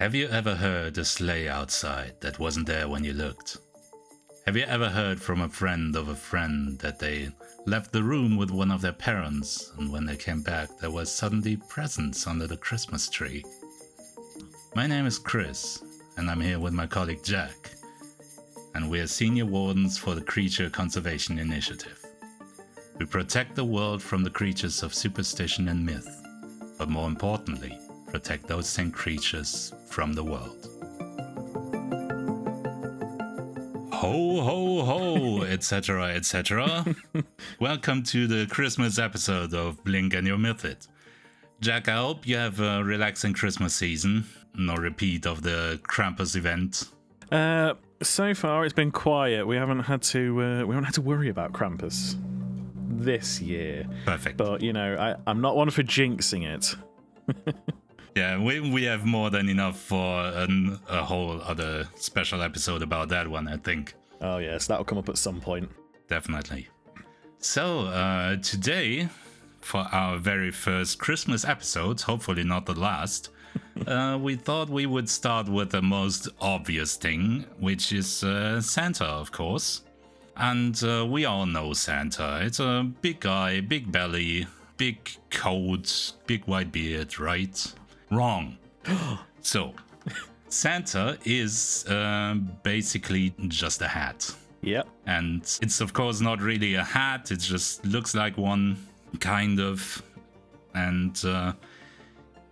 Have you ever heard a sleigh outside that wasn't there when you looked? Have you ever heard from a friend of a friend that they left the room with one of their parents and when they came back there was suddenly presents under the Christmas tree? My name is Chris and I'm here with my colleague Jack and we are senior wardens for the Creature Conservation Initiative. We protect the world from the creatures of superstition and myth, but more importantly, protect those same creatures from the world. Ho, ho, ho, etc., etc. Welcome to the Christmas episode of Blink and Your Myth It. Jack, I hope you have a relaxing Christmas season. No repeat of the Krampus event. Uh, so far it's been quiet. We haven't had to uh, we haven't had to worry about Krampus this year. Perfect. But you know, I, I'm not one for jinxing it. Yeah, we, we have more than enough for an, a whole other special episode about that one, I think. Oh yes, that'll come up at some point. Definitely. So, uh, today, for our very first Christmas episode, hopefully not the last, uh, we thought we would start with the most obvious thing, which is uh, Santa, of course. And uh, we all know Santa. It's a big guy, big belly, big coat, big white beard, right? Wrong. so, Santa is uh, basically just a hat. Yep. And it's, of course, not really a hat, it just looks like one, kind of. And uh,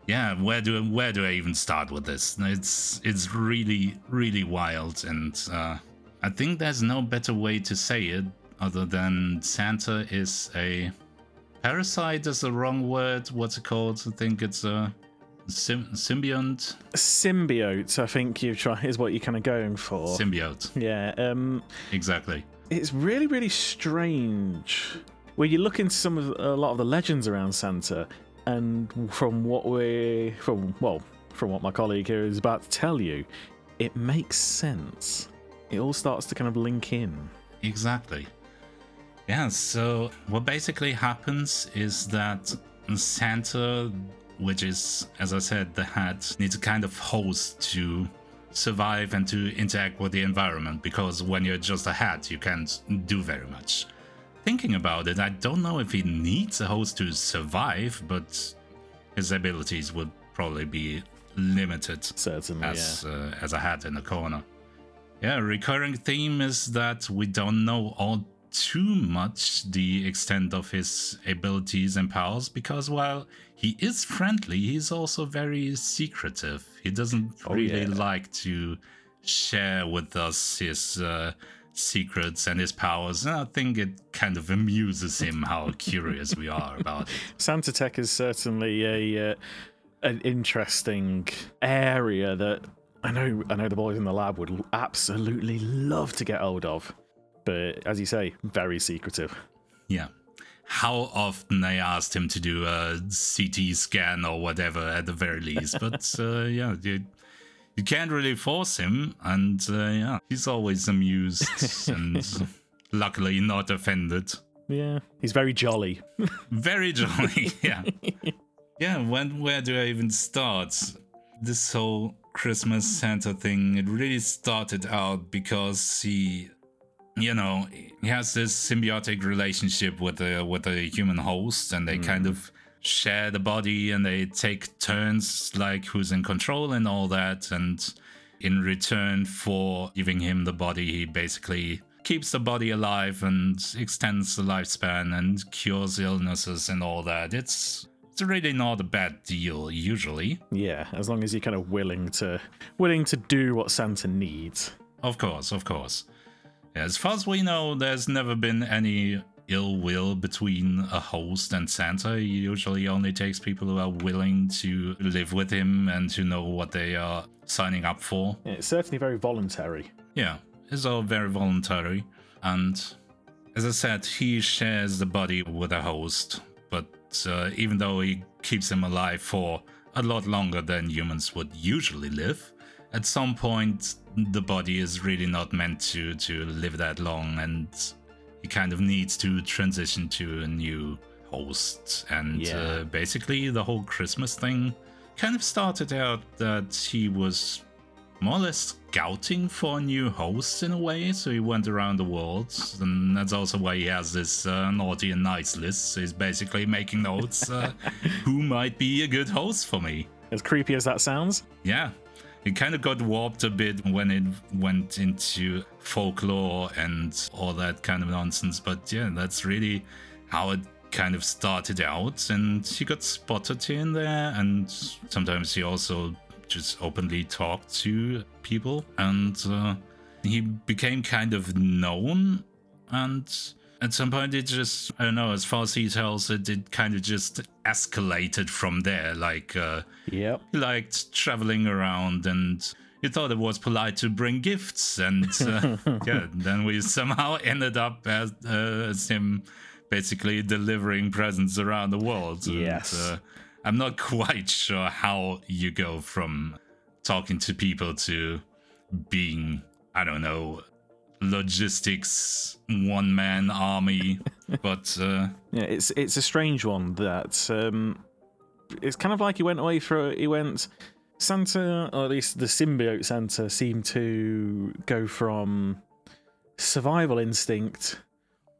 yeah, where do where do I even start with this? It's it's really really wild, and uh, I think there's no better way to say it other than Santa is a parasite. Is the wrong word. What's it called? I think it's a sim- symbiont. Symbiote, I think you try is what you're kind of going for. Symbiote. yeah. Um, Exactly. it's really really strange where you look into some of a lot of the legends around Santa, and from what we from well from what my colleague here is about to tell you, it makes sense. It all starts to kind of link in. Exactly. Yeah, so what basically happens is that Santa, which is, as I said, the hat, needs a kind of host to survive and to interact with the environment because when you're just a hat, you can't do very much. Thinking about it, I don't know if he needs a host to survive, but his abilities would probably be limited Certainly, as uh, as a hat in a corner. Yeah, recurring theme is that we don't know all too much the extent of his abilities and powers because while he is friendly, he's also very secretive. He doesn't Oh, really yeah. like to share with us his uh, secrets and his powers. And I think it kind of amuses him how curious we are about it. Santa Tech is certainly a uh, an interesting area that I know. I know the boys in the lab would absolutely love to get hold of, but as you say, very secretive. Yeah. How often I asked him to do a CT scan or whatever at the very least, but uh, yeah, you, you can't really force him, and uh, yeah, he's always amused and luckily not offended. Yeah, he's very jolly. Very jolly, yeah. Yeah, when where do I even start? This whole Christmas Santa thing, it really started out because he you know, he has this symbiotic relationship with the with the human host and they kind mm. of share the body and they take turns like who's in control and all that and in return for giving him the body he basically keeps the body alive and extends the lifespan and cures illnesses and all that. It's it's really not a bad deal usually. Yeah, as long as you're kind of willing to willing to do what Santa needs. Of course, of course. As far as we know, there's never been any ill will between a host and Santa. He usually only takes people who are willing to live with him and to know what they are signing up for. Yeah, it's certainly very voluntary. Yeah, it's all very voluntary. And as I said, he shares the body with a host, but uh, even though he keeps him alive for a lot longer than humans would usually live, at some point the body is really not meant to to live that long and he kind of needs to transition to a new host and Yeah. uh, basically the whole christmas thing kind of started out that he was more or less scouting for new hosts in a way. So he went around the world, and that's also why he has this uh, naughty and nice list. So he's basically making notes uh, who might be a good host for me. As creepy as that sounds. Yeah. It kind of got warped a bit when it went into folklore and all that kind of nonsense. But yeah, that's really how it kind of started out. And he got spotted and there. And sometimes he also just openly talked to people. And uh, he became kind of known. And at some point, it just, I don't know, as far as he tells it, it kind of just escalated from there. Like, uh, Yep. he liked traveling around and he thought it was polite to bring gifts. And uh, yeah, then we somehow ended up as, uh, as him basically delivering presents around the world. And, Yes. uh, I'm not quite sure how you go from talking to people to being, I don't know, logistics one man army. but uh, Yeah, it's it's a strange one that um, it's kind of like he went away for he went Santa, or at least the symbiote Santa, seemed to go from survival instinct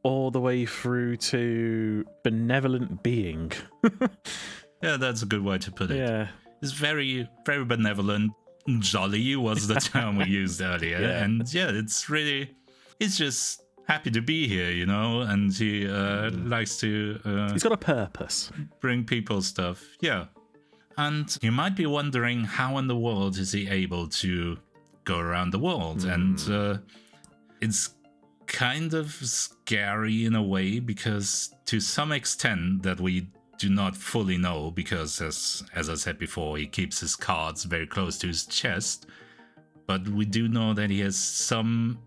all the way through to benevolent being. yeah, that's a good way to put it. yeah, It's very very benevolent jolly was the term we used earlier. Yeah. and yeah it's really he's just happy to be here you know and he uh, likes to uh, he's got a purpose. bring people stuff. Yeah. And you might be wondering how in the world is he able to go around the world? And uh, it's kind of scary in a way because to some extent that we do not fully know because as as I said before he keeps his cards very close to his chest but we do know that he has some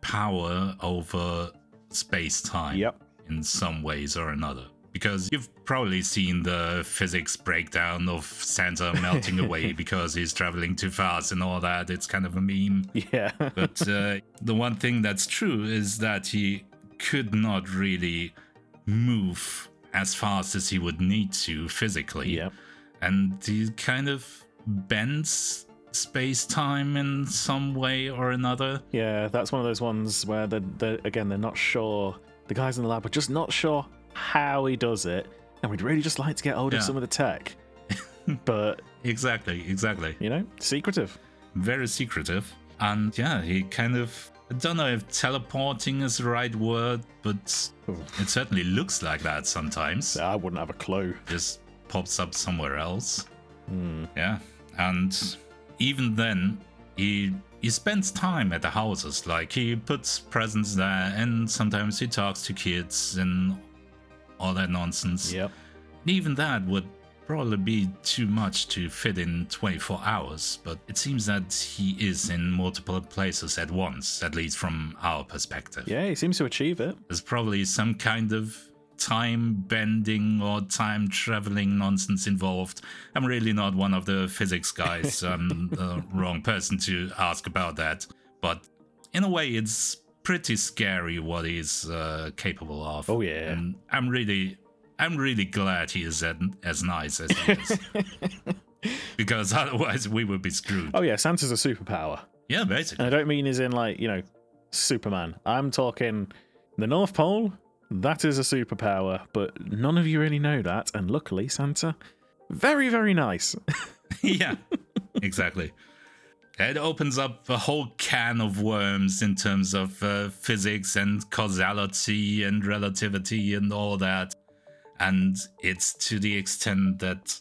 power over space time Yep. in some ways or another. Because you've probably seen the physics breakdown of Santa melting away because he's traveling too fast and all that. It's kind of a meme. Yeah. But uh, the one thing that's true is that he could not really move as fast as he would need to physically. yep. And he kind of bends space time in some way or another. Yeah, that's one of those ones where they're, they're again they're not sure. The guys in the lab are just not sure how he does it, and we'd really just like to get hold of some of the tech. but Exactly, exactly. you know, secretive. very secretive. And yeah, he kind of I don't know if teleporting is the right word, but Ooh. it certainly looks like that sometimes. Yeah, I wouldn't have a clue. Just pops up somewhere else. Hmm. Yeah. And even then, he he spends time at the houses. Like he puts presents there and sometimes he talks to kids and all that nonsense. Yep. Even that would probably be too much to fit in 24 hours, but it seems that he is in multiple places at once, at least from our perspective. Yeah, he seems to achieve it. There's probably some kind of time bending or time traveling nonsense involved. I'm really not one of the physics guys. I'm the wrong person to ask about that. But in a way, it's pretty scary what he's uh, capable of. Oh, yeah. And I'm really, I'm really glad he is as, as nice as he is. because otherwise we would be screwed. Oh yeah, Santa's a superpower. Yeah, And basically. I don't mean as in like, you know, Superman. I'm talking the North Pole, that is a superpower, but none of you really know that, and luckily Santa very, very nice. yeah, exactly. It opens up a whole can of worms in terms of uh, physics and causality and relativity and all that. And it's to the extent that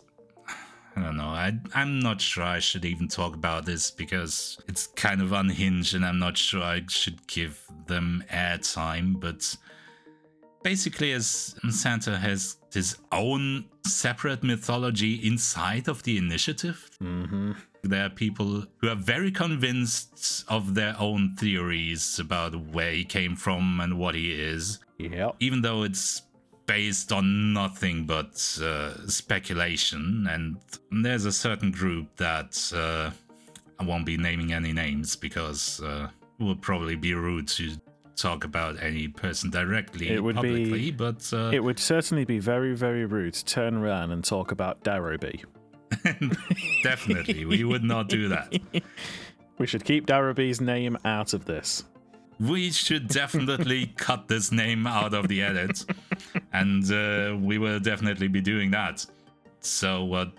I don't know. I, I'm not sure I should even talk about this because it's kind of unhinged and I'm not sure I should give them airtime. But basically, as Santa has his own separate mythology inside of the initiative, hmm there are people who are very convinced of their own theories about where he came from and what he is, Yep. even though it's based on nothing but uh, speculation. And there's a certain group that uh, I won't be naming any names because uh, it would probably be rude to talk about any person directly It would be- publicly, but uh, It would certainly be very, very rude to turn around and talk about Darrowby. Definitely, we would not do that. We should keep Daraby's name out of this. We should definitely cut this name out of the edit, and uh, we will definitely be doing that. So, what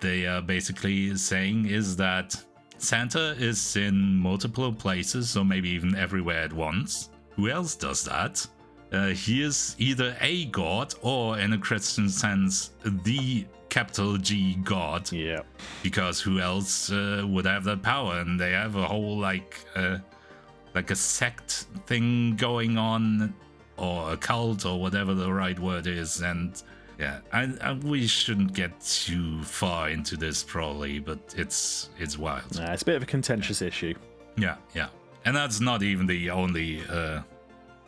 they are basically saying is that Santa is in multiple places, or maybe even everywhere at once. Who else does that? Uh, he is either a god or, in a Christian sense, the capital G god. Yeah. Because who else uh, would have that power? And they have a whole like uh, like a sect thing going on, or a cult, or whatever the right word is. And yeah, I, I, we shouldn't get too far into this probably, but it's it's wild. Nah, it's a bit of a contentious issue. Yeah, yeah, and that's not even the only. Uh,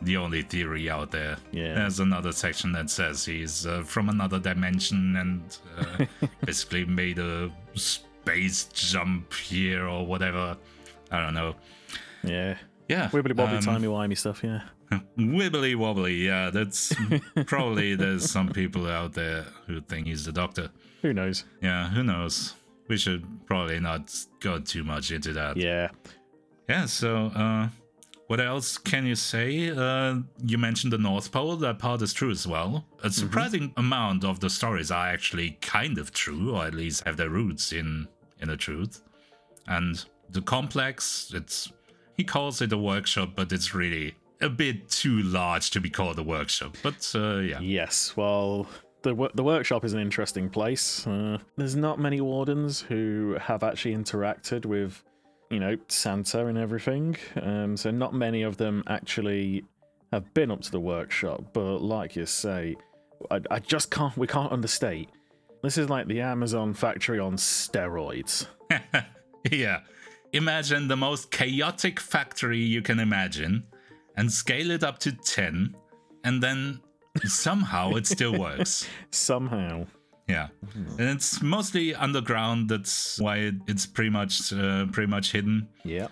the only theory out there. Yeah. There's another section that says he's uh, from another dimension and uh, basically made a space jump here or whatever. I don't know. Yeah. Yeah. Wibbly wobbly, um, timey wimey stuff, yeah. Wibbly wobbly, yeah. That's probably there's some people out there who think he's the doctor. Who knows? Yeah, who knows? We should probably not go too much into that. Yeah. Yeah, so uh what else can you say? Uh, you mentioned the North Pole. That part is true as well. A surprising amount of the stories are actually kind of true, or at least have their roots in in the truth. And the complex, it's he calls it a workshop, but it's really a bit too large to be called a workshop. But uh, yeah, Yes, well, the the workshop is an interesting place. Uh, there's not many wardens who have actually interacted with, you know, Santa and everything. Um, so not many of them actually have been up to the workshop. But like you say, I, I just can't. We can't understate. This is like the Amazon factory on steroids. yeah. Imagine the most chaotic factory you can imagine, and scale it up to ten, and then somehow it still works. Somehow. Yeah, and it's mostly underground. That's why it, it's pretty much uh, pretty much hidden. Yeah.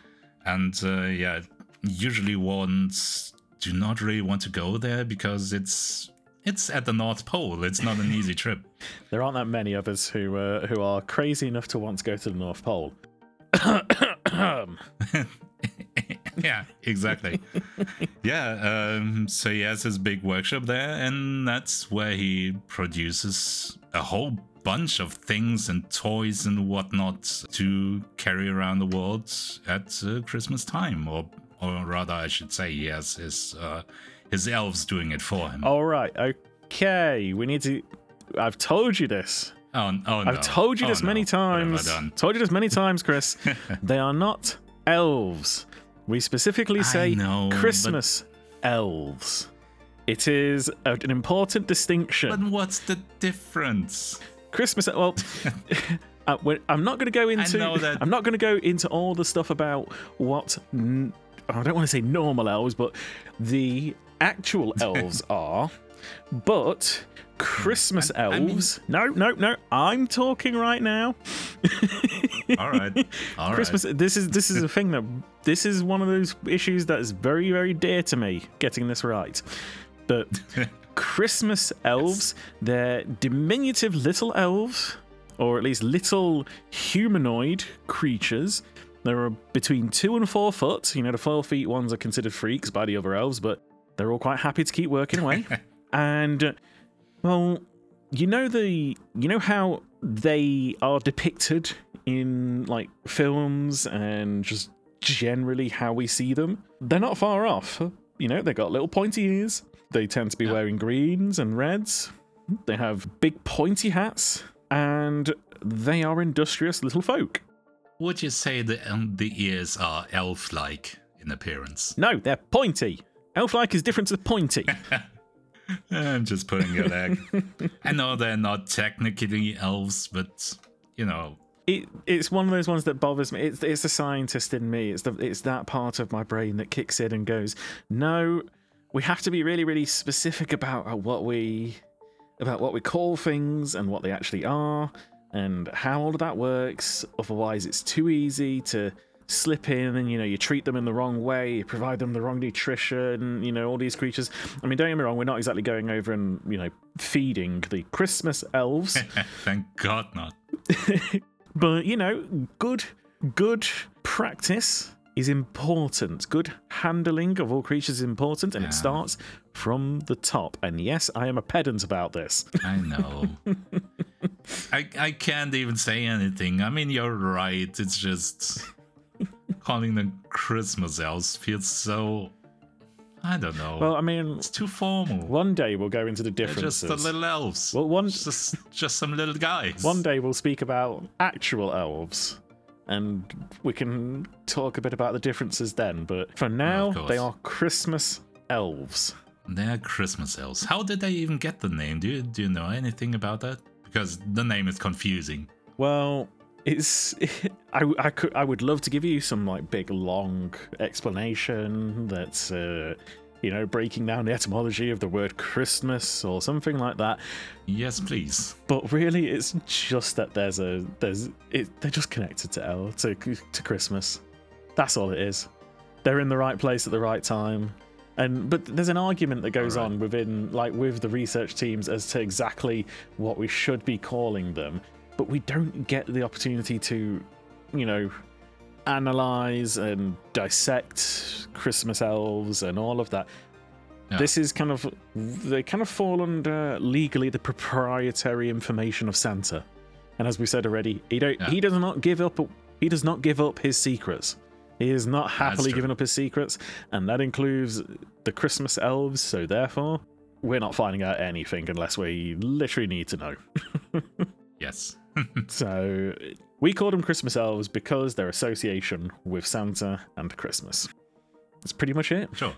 And uh, yeah, usually wardens do not really want to go there because it's it's at the North Pole. It's not an easy trip. There aren't that many of us who uh, who are crazy enough to want to go to the North Pole. yeah, exactly. yeah, um, so he has his big workshop there, and that's where he produces a whole bunch of things and toys and whatnot to carry around the world at uh, Christmas time, or or rather, I should say, he has his uh, his elves doing it for him. All right. Okay. We need to. I've told you this. Oh, oh no. I've told you Oh, this many no. I times. Told you this many times, Chris. they are not elves. We specifically say know, but- Christmas elves. It is an important distinction. But what's the difference? Christmas. Well, uh, I'm not going to go into. know that- I'm not going to go into all the stuff about what. N- I don't want to say normal elves, but the actual elves are. But Christmas I- I mean- elves. no, no, no. I'm talking right now. All right. All right. Christmas. This is this is a thing that this is one of those issues that is very very dear to me. Getting this right, but Christmas elves, they're diminutive little elves, or at least little humanoid creatures. They're between two and four foot. You know, the four feet ones are considered freaks by the other elves, but they're all quite happy to keep working away. And well, you know the you know how they are depicted in like films and just generally how we see them. They're not far off. You know, they got little pointy ears. They tend to be wearing greens and reds. They have big pointy hats and they are industrious little folk. Would you say that um, the ears are elf-like in appearance? No, they're pointy. Elf-like is different to pointy. I'm just putting your leg. I know they're not technically elves, but you know, it, it's one of those ones that bothers me. It's it's the scientist in me. It's the it's that part of my brain that kicks in and goes, no, we have to be really really specific about uh, what we about what we call things and what they actually are and how all of that works. Otherwise, it's too easy to slip in and you know you treat them in the wrong way, you provide them the wrong nutrition, you know all these creatures. I mean, don't get me wrong, we're not exactly going over and you know feeding the Christmas elves, Thank God not. but you know, good good practice is important. Good handling of all creatures is important, and Yeah. it starts from the top. And yes, I am a pedant about this. I know. I I can't even say anything. I mean, you're right. It's just calling them Christmas elves feels so. I don't know. well, I mean, it's too formal. one day we'll go into the They're differences. just the little elves. Well, one just just some little guys. one day we'll speak about actual elves, and we can talk a bit about the differences then. But for now, they are Christmas elves. They're Christmas elves. How did they even get the name? Do you do you know anything about that? Because the name is confusing. Well, it's I, I could I would love to give you some like big long explanation that's uh, you know breaking down the etymology of the word Christmas or something like that. Yes, please. But really, it's just that there's a there's it, they're just connected to L to to Christmas. That's all it is. They're in the right place at the right time. And but there's an argument that goes Alright. on within like with the research teams as to exactly what we should be calling them, but we don't get the opportunity to, you know, analyze and dissect Christmas elves and all of that. Yeah. This is kind of they kind of fall under legally the proprietary information of Santa. And as we said already, he don't Yeah. he does not give up he does not give up his secrets. He is not happily giving up his secrets, and that includes the Christmas elves, so therefore we're not finding out anything unless we literally need to know. Yes. So we call them Christmas elves because their association with Santa and Christmas. That's pretty much it. Sure.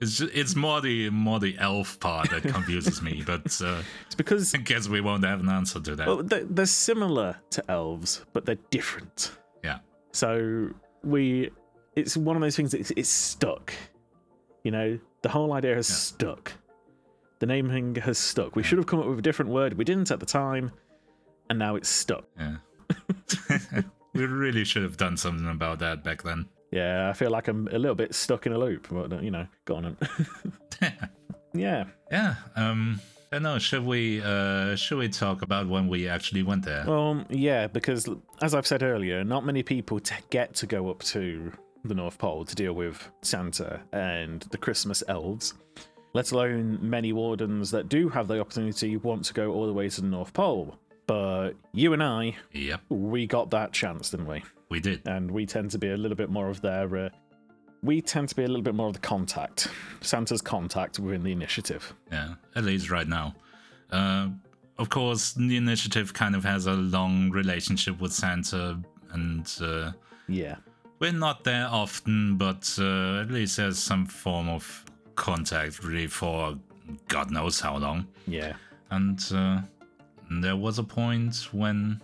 It's ju- it's more the more the elf part that confuses me, but uh, It's because I guess we won't have an answer to that. well, they're, they're similar to elves, but they're different. Yeah. So we, it's one of those things. It's, it's stuck. You know, the whole idea has Yeah. stuck. The naming has stuck. We should have come up with a different word. We didn't at the time, and now it's stuck. Yeah. we really should have done something about that back then. Yeah, I feel like I'm a little bit stuck in a loop. But you know, go on. Yeah. yeah. Um. I don't know. Should we? Uh. Should we talk about when we actually went there? Well, yeah, because as I've said earlier, not many people t- get to go up to the North Pole to deal with Santa and the Christmas elves, let alone many wardens that do have the opportunity want to go all the way to the North Pole. But you and I, Yep. we got that chance, didn't we? We did. And we tend to be a little bit more of their. Uh, we tend to be a little bit more of the contact, Santa's contact within the initiative. Yeah. At least right now. Uh. Of course, the initiative kind of has a long relationship with Santa, and uh, Yeah. we're not there often, but uh, at least there's some form of contact, really, for God knows how long. Yeah. and there was a point when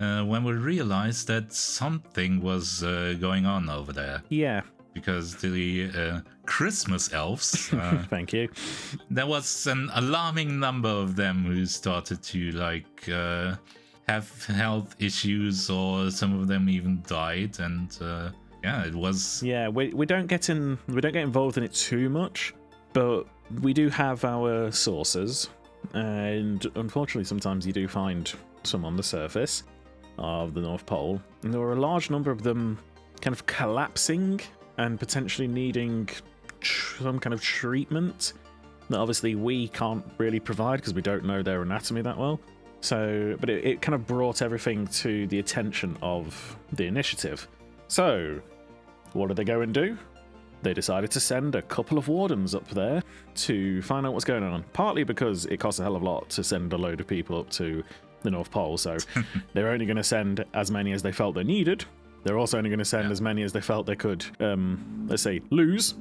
uh, when we realized that something was uh, going on over there Yeah. because the uh, Christmas elves. Uh, Thank you. there was an alarming number of them who started to like uh, have health issues, or some of them even died, and uh, yeah, it was Yeah, we we don't get in we don't get involved in it too much, but we do have our sources, and unfortunately, sometimes you do find some on the surface of the North Pole, and there were a large number of them kind of collapsing and potentially needing tr- some kind of treatment that obviously we can't really provide because we don't know their anatomy that well. So, but it, it kind of brought everything to the attention of the initiative. So, what did they go and do? They decided to send a couple of wardens up there to find out what's going on. Partly because it costs a hell of a lot to send a load of people up to the North Pole, so they're only going to send as many as they felt they needed. They're also only going to send Yeah. as many as they felt they could, um, let's say, lose.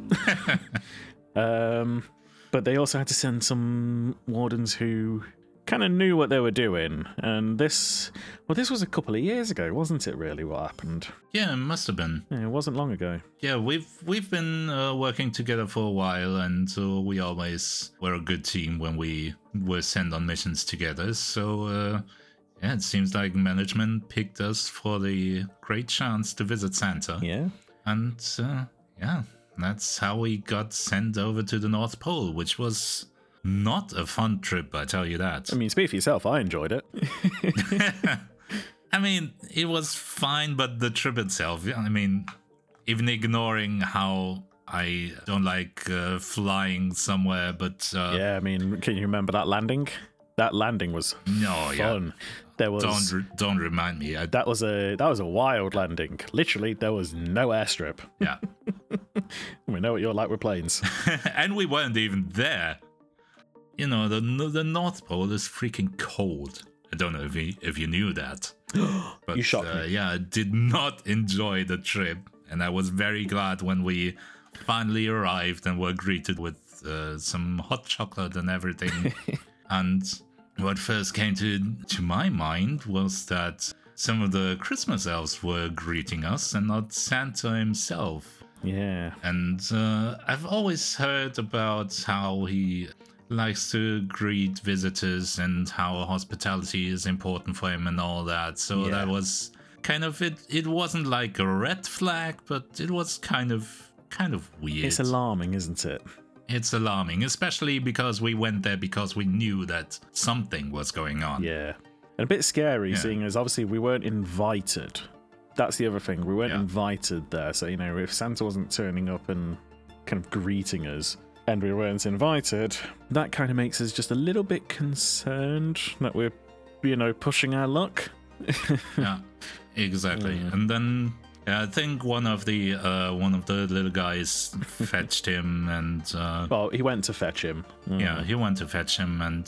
um, but they also had to send some wardens who kind of knew what they were doing. And this, well, this was a couple of years ago, wasn't it? Really, what happened? yeah, it must have been. Yeah, it wasn't long ago. Yeah, we've we've been uh, working together for a while, and uh, we always were a good team when we were sent on missions together. So uh, yeah, it seems like management picked us for the great chance to visit Santa. Yeah. And uh, yeah, that's how we got sent over to the North Pole, which was not a fun trip, I tell you that. I mean, speak for yourself. I enjoyed it. I mean, it was fine, but the trip itself, I mean, even ignoring how I don't like uh, flying somewhere, but uh, yeah, I mean, can you remember that landing? That landing was no, yeah, fun. There was don't re- don't remind me. I, that was a that was a wild landing. Literally, there was no airstrip. yeah, We know what you're like with planes. and we weren't even there. You know, the the North Pole is freaking cold. I don't know if you if you knew that. But You shocked uh, me. yeah, I did not enjoy the trip, and I was very glad when we finally arrived and were greeted with uh, some hot chocolate and everything. and what first came to to my mind was that some of the Christmas elves were greeting us and not Santa himself. yeah. And uh, I've always heard about how he likes to greet visitors and how hospitality is important for him and all that. So Yeah. that was kind of it. It wasn't like a red flag, but it was kind of kind of weird. It's alarming, isn't it? It's alarming, especially because we went there because we knew that something was going on. Yeah. And a bit scary Yeah. seeing as obviously we weren't invited. That's the other thing. We weren't Yeah. invited there. So, you know, if Santa wasn't turning up and kind of greeting us and we weren't invited, that kind of makes us just a little bit concerned that we're, you know, pushing our luck. yeah exactly Mm. and then yeah, i think one of the uh one of the little guys fetched him and uh Well, he went to fetch him. Mm. yeah he went to fetch him and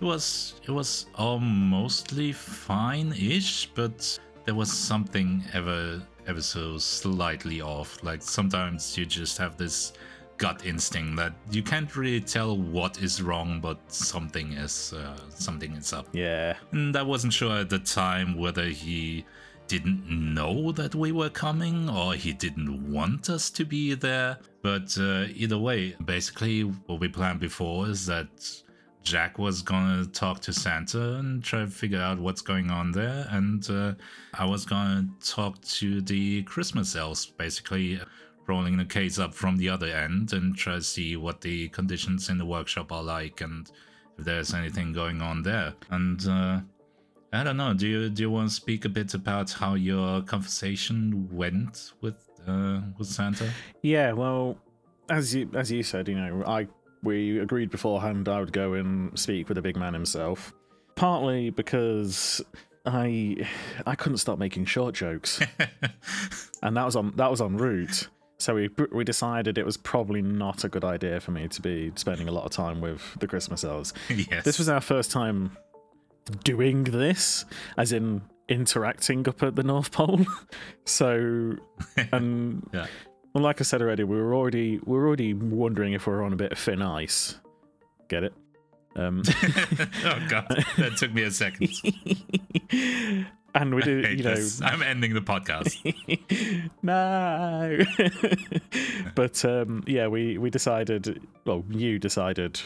it was it was all mostly fine-ish but there was something ever ever so slightly off like sometimes you just have this gut instinct that you can't really tell what is wrong but something is uh, something is up Yeah. and I wasn't sure at the time whether he didn't know that we were coming or he didn't want us to be there. But uh, either way, basically, what we planned before is that Jack was gonna talk to Santa and try to figure out what's going on there, and uh, I was gonna talk to the Christmas elves, basically rolling the case up from the other end and try to see what the conditions in the workshop are like and if there's anything going on there. And uh, I don't know. Do you do you want to speak a bit about how your conversation went with uh, with Santa? Yeah, well, as you as you said, you know, I we agreed beforehand I would go and speak with the big man himself. Partly because I I couldn't stop making short jokes, and that was on that was en route. So we we decided it was probably not a good idea for me to be spending a lot of time with the Christmas elves. yes. This was our first time doing this, as in interacting up at the North Pole. so, and Yeah. well, like I said already, we were already we were already wondering if we were on a bit of thin ice. Get it? Um, oh god, that took me a second. And we do you know, this. I'm ending the podcast. no. but um, yeah, we we decided. Well, you decided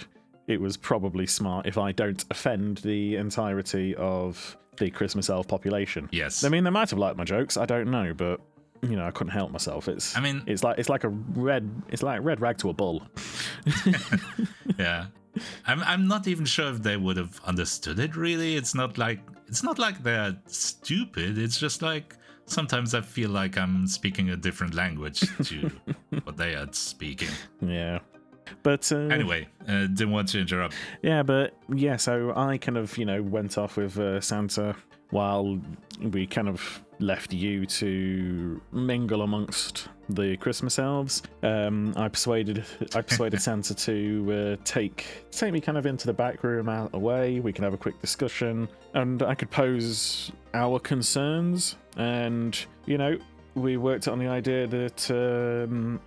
it was probably smart if I don't offend the entirety of the Christmas elf population. Yes. I mean, they might have liked my jokes. I don't know, but you know, I couldn't help myself. It's I mean- it's like it's like a red it's like red rag to a bull. yeah. I'm I'm not even sure if they would have understood it really. It's not like it's not like they're stupid. It's just like sometimes I feel like I'm speaking a different language to what they are speaking. Yeah. But uh, Anyway, uh, didn't want to interrupt. Yeah, but yeah, so I kind of, you know, went off with uh, Santa while we kind of left you to mingle amongst the Christmas elves. Um, I persuaded I persuaded Santa to uh, take take me kind of into the back room out of the way. We can have a quick discussion, and I could pose our concerns. And you know, we worked on the idea that um,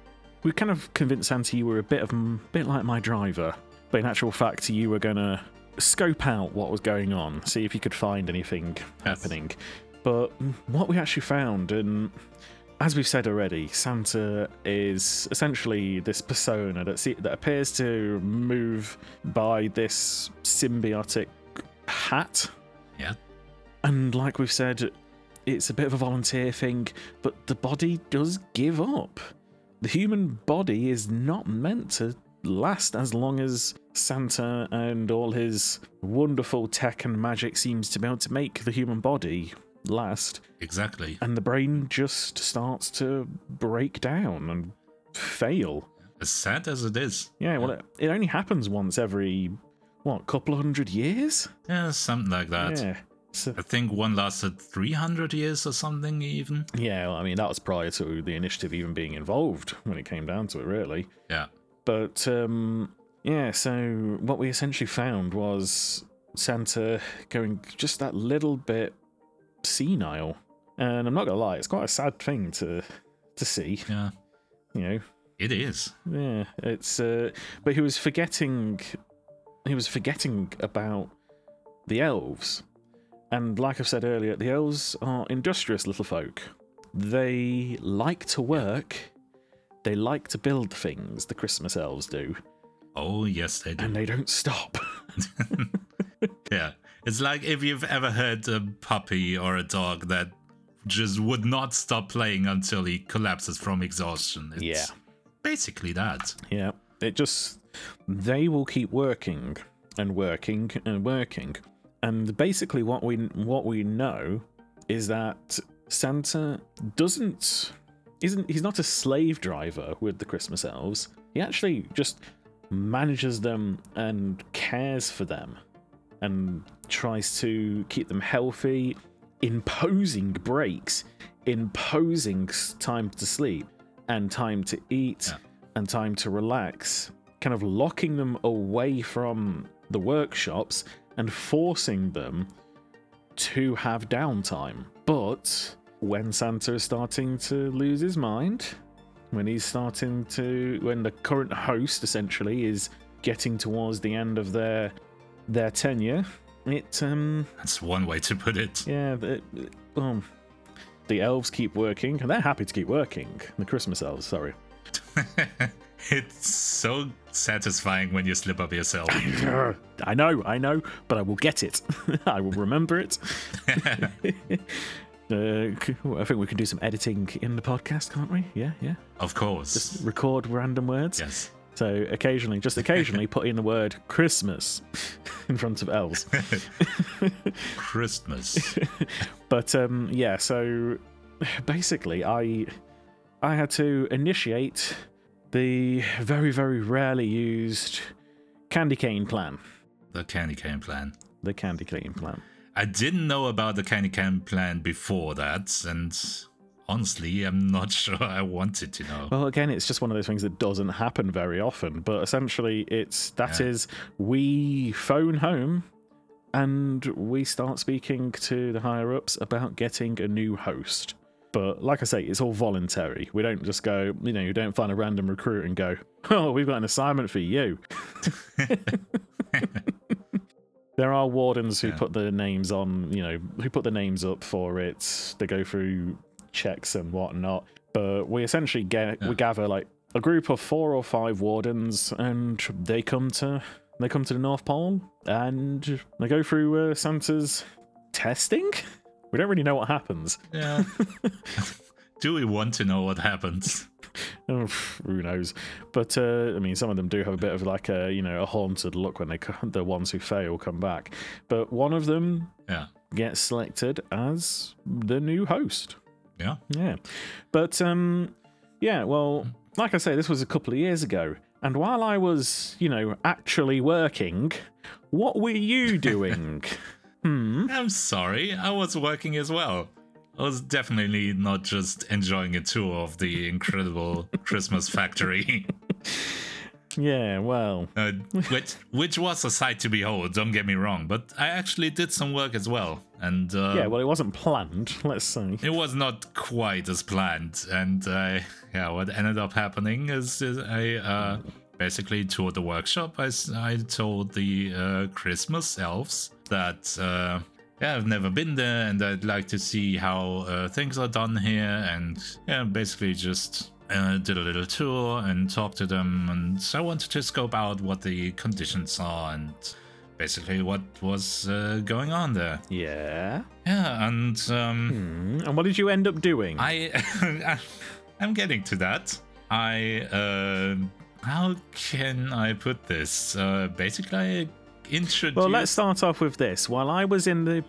we kind of convinced Santa you were a bit of a bit like my driver, but in actual fact, you were gonna scope out what was going on, see if you could find anything Yes. happening. But what we actually found, and as we've said already, Santa is essentially this persona that see, that appears to move by this symbiotic hat. Yeah. And like we've said, it's a bit of a volunteer thing, but the body does give up. The human body is not meant to last as long as Santa and all his wonderful tech and magic seems to be able to make the human body last. Exactly. And the brain just starts to break down and fail. As sad as it is. Yeah, well, it, it only happens once every, what, couple of hundred years? Yeah, something like that. Yeah. So, I think one lasted 300 years or something, even. yeah, well, I mean, that was prior to the initiative even being involved when it came down to it, really. Yeah. But um, yeah, so what we essentially found was Santa going just that little bit senile, and I'm not gonna lie, it's quite a sad thing to to see. Yeah. You know, It is. yeah, it's. Uh, but he was forgetting. He was forgetting about the elves, and like I've said earlier, the elves are industrious little folk. They like to work. They like to build things. The Christmas elves do, Oh, yes, they do. and they don't stop. Yeah. It's like if you've ever heard a puppy or a dog that just would not stop playing until he collapses from exhaustion. It's Yeah. Basically that. Yeah, it just they will keep working and working and working, and basically what we what we know is that Santa doesn't isn't he's not a slave driver with the Christmas elves. He actually just manages them and cares for them and tries to keep them healthy, imposing breaks, imposing time to sleep and time to eat Yeah. and time to relax, kind of locking them away from the workshops and forcing them to have downtime. But when Santa is starting to lose his mind, when he's starting to when the current host essentially is getting towards the end of their their tenure, it um That's one way to put it. yeah, the, um, the elves keep working, and they're happy to keep working. The Christmas elves, sorry. it's so satisfying when you slip up yourself. I know, I know, but I will get it. I will remember it. Uh, I think we can do some editing in the podcast, can't we? Yeah, yeah. of course. Just record random words. Yes. So occasionally, just occasionally, put in the word Christmas in front of elves. Christmas. But um, yeah, so basically, I I had to initiate the very very rarely used candy cane plan. the candy cane plan. The candy cane plan. I didn't know about the candy cane plan before that, and honestly, I'm not sure I wanted to know. Well, again, it's just one of those things that doesn't happen very often. But essentially, it's that Yeah. is we phone home and we start speaking to the higher ups about getting a new host. But like I say, it's all voluntary. We don't just go, you know, you don't find a random recruit and go, oh, we've got an assignment for you. there are wardens who Yeah. put the names on, you know, who put the names up for it. They go through checks and whatnot. But we essentially get Yeah. we gather like a group of four or five wardens, and they come to they come to the North Pole and they go through uh, Santa's testing. We don't really know what happens. Yeah. Do we want to know what happens? Oh, who knows? But uh, I mean, some of them do have a bit of like a you know a haunted look when they co- the ones who fail come back. But one of them Yeah. gets selected as the new host. Yeah. Yeah. But um yeah, well, like I say, this was a couple of years ago. And while I was, you know, actually working, what were you doing? hmm. I'm sorry, I was working as well. I was definitely not just enjoying a tour of the incredible Christmas factory, Yeah, well, uh, which which was a sight to behold. Don't get me wrong, but I actually did some work as well, and uh, yeah, well, it wasn't planned, let's say. it was not quite as planned. And uh, yeah, what ended up happening is, is I uh, basically toured the workshop. I I told the uh, Christmas elves that uh, yeah, I've never been there, and I'd like to see how uh, things are done here, and yeah, basically just. Uh, did a little tour and talked to them, and so I wanted to scope out what the conditions are and basically what was uh, going on there. Yeah. Yeah, and um, Hmm. And what did you end up doing? I, I'm getting to that. I, uh, how can I put this? Uh, basically, I introduced. Well, let's start off with this. While I was in the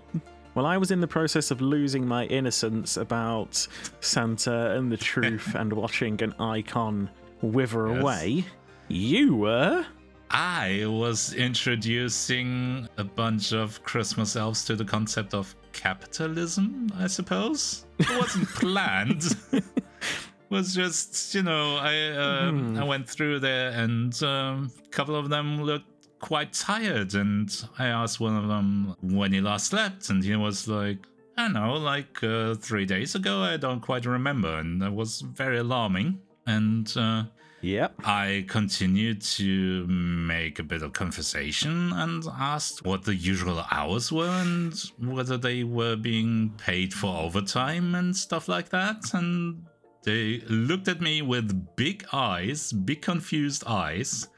while I was in the process of losing my innocence about Santa and the truth and watching an icon wither Yes. away, you were I was introducing a bunch of Christmas elves to the concept of capitalism, I suppose. It wasn't planned. it was just, you know, I um, I went through there and um, a couple of them looked quite tired and I asked one of them when he last slept and he was like I don't know, like uh, three days ago, I don't quite remember, and that was very alarming. And uh, Yep. I continued to make a bit of conversation and asked what the usual hours were and whether they were being paid for overtime and stuff like that. And they looked at me with big eyes, big confused eyes,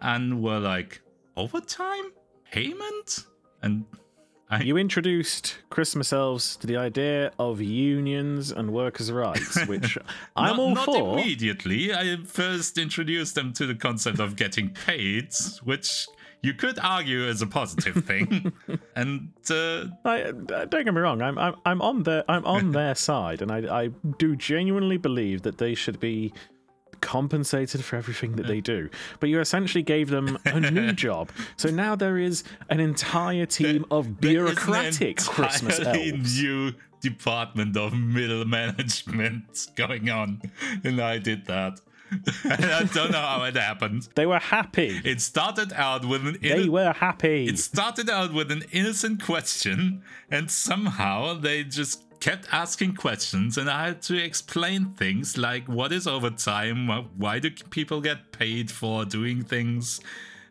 and were like, Overtime? Payment? And I, You introduced Christmas elves to the idea of unions and workers' rights, which I'm not, all not for. immediately. I first introduced them to the concept of getting paid, which you could argue is a positive thing. and uh, I, uh, don't get me wrong. I'm I'm, I'm on their I'm on their side, and I I do genuinely believe that they should be compensated for everything that they do. But you essentially gave them a new job, so now there is an entire team of there an bureaucratic Christmas elves. new department of middle management going on, and I did that. and I don't know how it happened. They were happy. It started out with an They were happy. It started out with an innocent question, and somehow they just kept asking questions, and I had to explain things like what is overtime, wh- why do people get paid for doing things,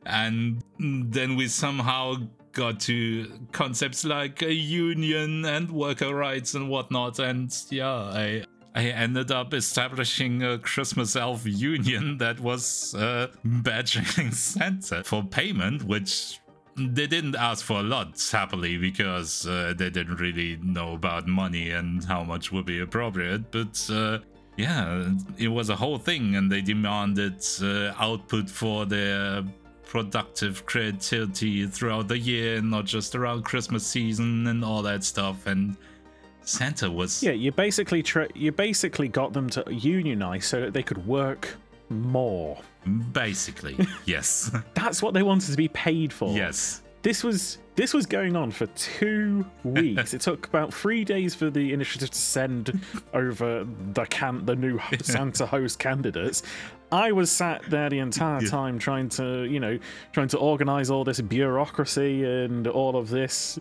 and then we somehow got to concepts like a union and worker rights and whatnot, and yeah, I. I ended up establishing a Christmas elf union that was uh, badgering Santa for payment, which they didn't ask for a lot, happily, because uh, they didn't really know about money and how much would be appropriate. But uh, yeah, it was a whole thing, and they demanded uh, output for their productive creativity throughout the year, not just around Christmas season and all that stuff. And Santa was yeah, you basically tra- you basically got them to unionize so that they could work more. Basically yes, That's what they wanted to be paid for. yes. This was this was going on for two weeks. it took about three days for the initiative to send over the can the new Santa host candidates. I was sat there the entire time trying to, you know, trying to organize all this bureaucracy and all of this,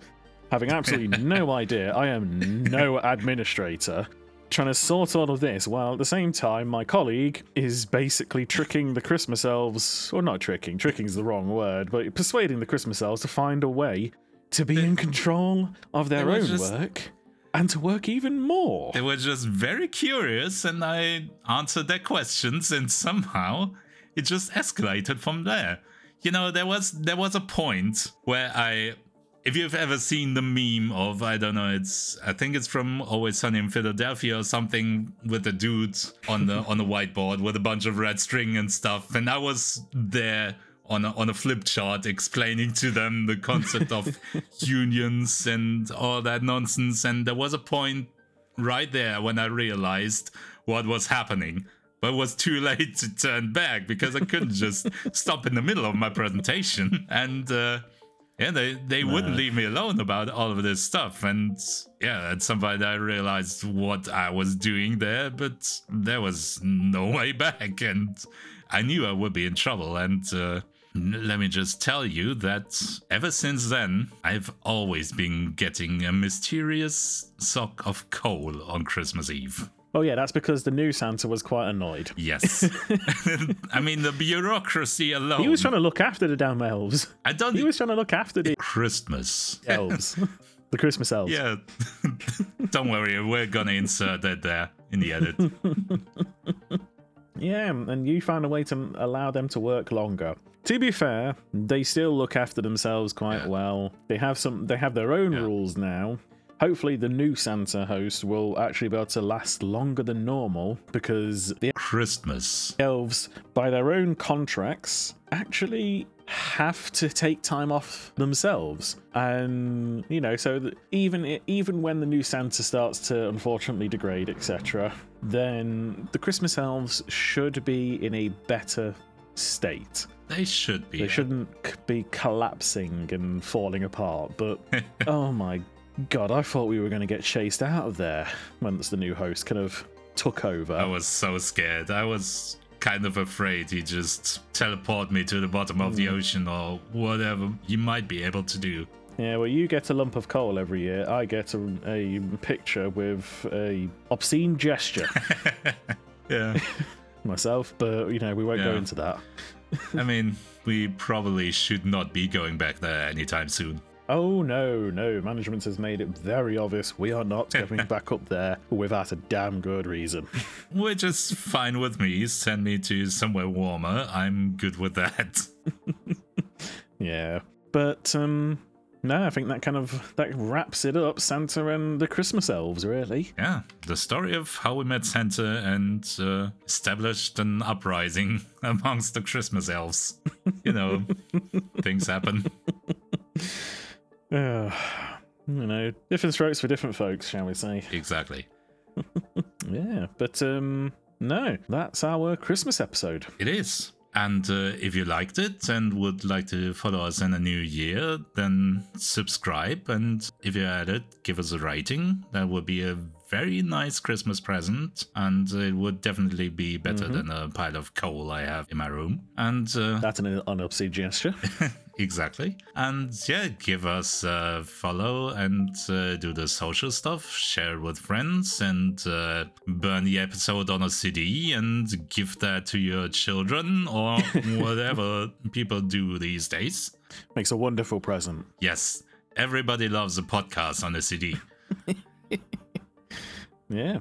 having absolutely no idea. I am no administrator. Trying to sort all of this while at the same time my colleague is basically tricking the Christmas elves, or not tricking, tricking is the wrong word, but persuading the Christmas elves to find a way to be in control of their own just- work and to work even more. They were just very curious, and I answered their questions, and somehow it just escalated from there. You know, there was there was a point where I, if you've ever seen the meme of I don't know, it's I think it's from Always Sunny in Philadelphia or something with the dude on the on the whiteboard with a bunch of red string and stuff, and I was there on a, on a flip chart explaining to them the concept of unions and all that nonsense and there was a point right there when I realized what was happening. But it was too late to turn back because I couldn't just stop in the middle of my presentation. And uh, yeah, they, they wouldn't leave me alone about all of this stuff. And yeah, at some point I realized what I was doing there, but there was no way back. And I knew I would be in trouble. And uh, let me just tell you that ever since then, I've always been getting a mysterious sock of coal on Christmas Eve. Oh yeah, that's because the new Santa was quite annoyed. Yes. I mean, the bureaucracy alone. He was trying to look after the damn elves. I don't He was trying to look after the Christmas. elves, the Christmas elves. Yeah. don't worry, we're gonna insert that there in the edit. Yeah, and you found a way to allow them to work longer. To be fair, they still look after themselves quite Yeah. well. They have some they have their own Yeah. rules now. Hopefully the new Santa host will actually be able to last longer than normal because the Christmas. elves by their own contracts actually have to take time off themselves and you know so that even even when the new santa starts to unfortunately degrade etc then the christmas elves should be in a better state They should be. they shouldn't be collapsing and falling apart but oh my god i thought we were going to get chased out of there once the new host kind of took over I was so scared. I was kind of afraid he just teleport me to the bottom of Hmm. the ocean or whatever he might be able to do. Yeah, well, you get a lump of coal every year. I get a, a picture with a obscene gesture Yeah. myself, but you know we won't go into that. I mean, we probably should not be going back there anytime soon. Oh no, no! Management has made it very obvious we are not going back up there without a damn good reason. Which is fine with me. Send me to somewhere warmer. I'm good with that. yeah, but um, no, I think that kind of that wraps it up. Santa and the Christmas elves, really. Yeah, the story of how we met Santa and uh, established an uprising amongst the Christmas elves. You know, things happen. Uh, you know, different strokes for different folks, shall we say? Exactly. Yeah, but um, no, that's our Christmas episode. It is. And uh, if you liked it and would like to follow us in a new year, then subscribe. And if you had it, give us a rating. That would be a very nice Christmas present. And it would definitely be better than a pile of coal I have in my room. And uh, That's an unobscene gesture. exactly. And yeah, give us a follow and uh, do the social stuff, share with friends, and uh, burn the episode on a CD and give that to your children or whatever people do these days. Makes a wonderful present. Yes, everybody loves a podcast on a CD. Yeah.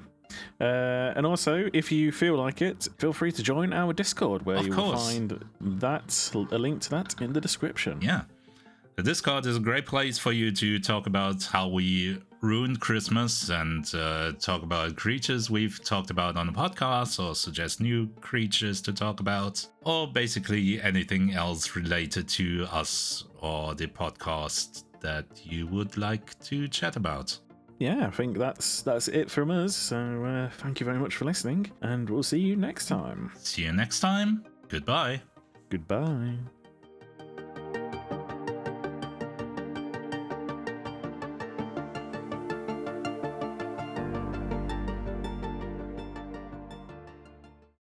Uh, and also, if you feel like it, feel free to join our Discord, where Of you course. will find that a link to that in the description. Yeah. The Discord is a great place for you to talk about how we ruined Christmas and uh, talk about creatures we've talked about on the podcast or suggest new creatures to talk about or basically anything else related to us or the podcast that you would like to chat about. Yeah, I think that's that's it from us. So uh, thank you very much for listening, and we'll see you next time. See you next time. Goodbye. Goodbye.